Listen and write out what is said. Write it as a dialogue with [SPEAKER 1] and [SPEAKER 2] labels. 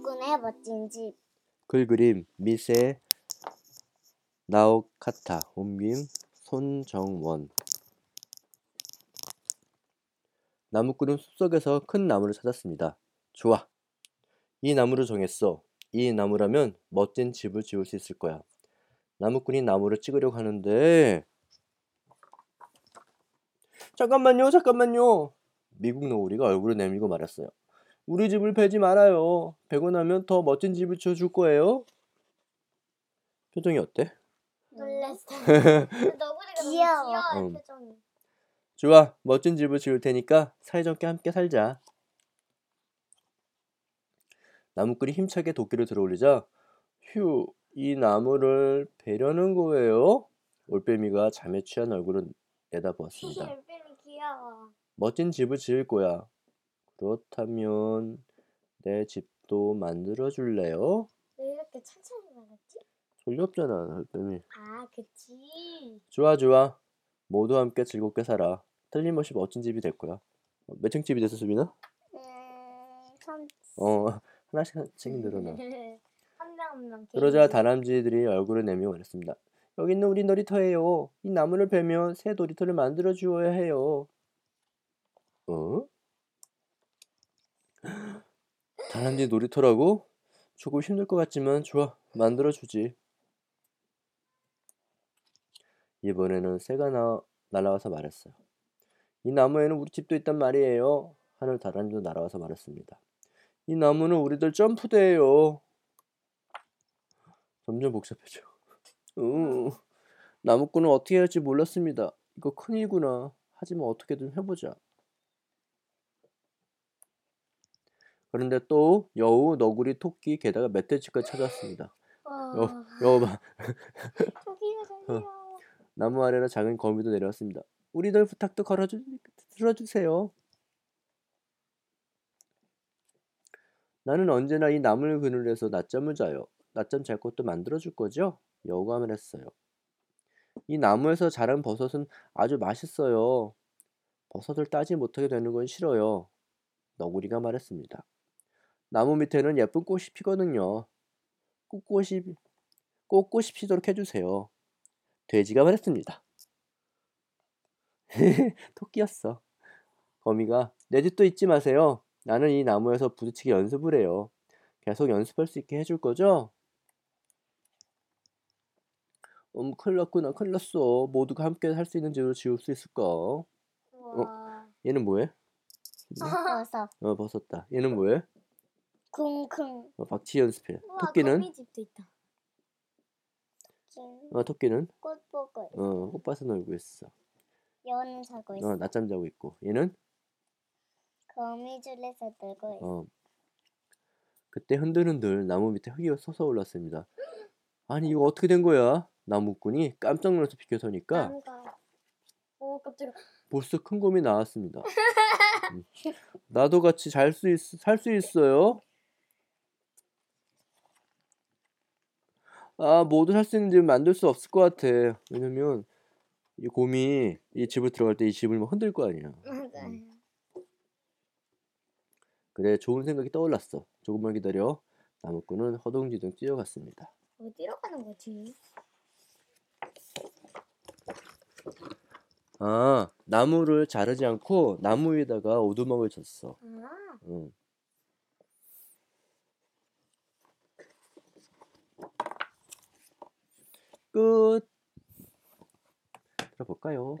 [SPEAKER 1] 나의 멋진 집.
[SPEAKER 2] 글그림 미세 나오카타 옮김 손정원 나무꾼은 숲속에서 큰 나무를 찾았습니다. 좋아. 이 나무를 정했어. 이 나무라면 멋진 집을 지을 수 있을 거야. 나무꾼이 나무를 찍으려고 하는데 잠깐만요, 잠깐만요. 미국 노우리가 얼굴을 내밀고 말했어요. 우리 집을 베지 말아요. 베고 나면 더 멋진 집을 지어줄 거예요. 표정이 어때?
[SPEAKER 1] 놀랐어.
[SPEAKER 3] 너구리가
[SPEAKER 1] 귀여워.
[SPEAKER 3] 너무 귀여워
[SPEAKER 2] 음.
[SPEAKER 3] 표정이.
[SPEAKER 2] 좋아, 멋진 집을 지을 테니까 사이좋게 함께 살자. 나무꾼이 힘차게 도끼를 들어올리자, 휴, 이 나무를 베려는 거예요? 올빼미가 잠에 취한 얼굴을 내다보았습니다.
[SPEAKER 3] 귀여워.
[SPEAKER 2] 멋진 집을 지을 거야. 그렇다면 내 집도 만들어 줄래요?
[SPEAKER 3] 왜 이렇게 천천히 말했지?
[SPEAKER 2] 없잖아, 올빼미.
[SPEAKER 3] 아 그치.
[SPEAKER 2] 좋아, 좋아. 모두 함께 즐겁게 살아. 틀림없이 멋진 집이 될 거야. 어, 몇층 집이 됐어, 수빈아?
[SPEAKER 3] 음, 선.
[SPEAKER 2] 어, 하나씩 하나씩 늘어나.
[SPEAKER 3] 한명 한명.
[SPEAKER 2] 그러자 다람쥐들이 얼굴을 내밀어 말했습니다. 여기 있는 우리 놀이터예요. 이 나무를 베면 새 놀이터를 만들어 주어야 해요. 어? 다람쥐 놀이터라고? 조금 힘들 것 같지만 좋아. 만들어 주지. 이번에는 새가 나, 날아와서 말했어요. 이 나무에는 우리 집도 있단 말이에요. 하늘 다람쥐도 날아와서 말했습니다. 이 나무는 우리들 점프대예요. 점점 복잡해져. 음, 나무꾼은 어떻게 할지 몰랐습니다. 이거 큰일이구나. 하지만 어떻게든 해보자. 그런데 또 여우, 너구리, 토끼, 게다가 멧돼지까지 찾아왔습니다. 여, 여우 봐.
[SPEAKER 3] 저기요 저기요.
[SPEAKER 2] 나무 아래로 작은 거미도 내려왔습니다. 우리들 부탁도 걸어주, 들어주세요. 나는 언제나 이 나물 그늘에서 낮잠을 자요. 낮잠 잘 곳도 만들어줄 거죠? 여우가 말했어요. 이 나무에서 자란 버섯은 아주 맛있어요. 버섯을 따지 못하게 되는 건 싫어요. 너구리가 말했습니다. 나무 밑에는 예쁜 꽃이 피거든요. 꽃꽃이, 꽃꽃이 피도록 해주세요. 돼지가 말했습니다. 토끼였어. 거미가 내 집도 잊지 마세요. 나는 이 나무에서 부딪히기 연습을 해요. 계속 연습할 수 있게 해줄 거죠? 음, 큰일 났구나, 큰일 났어. 모두가 함께 할 수 있는 집으로 지을 수 있을까?
[SPEAKER 3] 우와.
[SPEAKER 2] 얘는 뭐해?
[SPEAKER 1] 버섯.
[SPEAKER 2] 어, 벗었다. 얘는 뭐해?
[SPEAKER 1] 쿵쿵.
[SPEAKER 2] 어, 박치 연습해.
[SPEAKER 3] 우와,
[SPEAKER 2] 토끼는?
[SPEAKER 3] 거미 집도 있다.
[SPEAKER 2] 어, 토끼는?
[SPEAKER 1] 꽃 보고 있어.
[SPEAKER 2] 어, 꽃밭에 놀고 있어.
[SPEAKER 1] 여우는 자고 있어.
[SPEAKER 2] 어, 낮잠 자고 있고. 얘는?
[SPEAKER 1] 거미줄에서 놀고 있어.
[SPEAKER 2] 어. 그때 흔들흔들 나무 밑에 흙이 솟아올랐습니다. 아니 이거 어떻게 된 거야? 나무꾼이 깜짝 놀라서 비켜서니까
[SPEAKER 3] 나무가. 오 깜짝이야.
[SPEAKER 2] 벌써 큰 곰이 나왔습니다. 음. 나도 같이 잘 수 있, 살수 있어요? 아, 모두 살수 있는 집을 만들 수 없을 것 같아. 왜냐면 이 곰이 이 집을 들어갈 때 이 집을 막 흔들 거 아니야.
[SPEAKER 3] 맞아.
[SPEAKER 2] 음. 그래, 좋은 생각이 떠올랐어. 조금만 기다려. 나무꾼은 허둥지둥 뛰어갔습니다.
[SPEAKER 3] 어디로 가는 거지?
[SPEAKER 2] 아, 나무를 자르지 않고 나무 위에다가 오두막을 쳤어.
[SPEAKER 3] 아.
[SPEAKER 2] 응. 끝. 들어볼까요?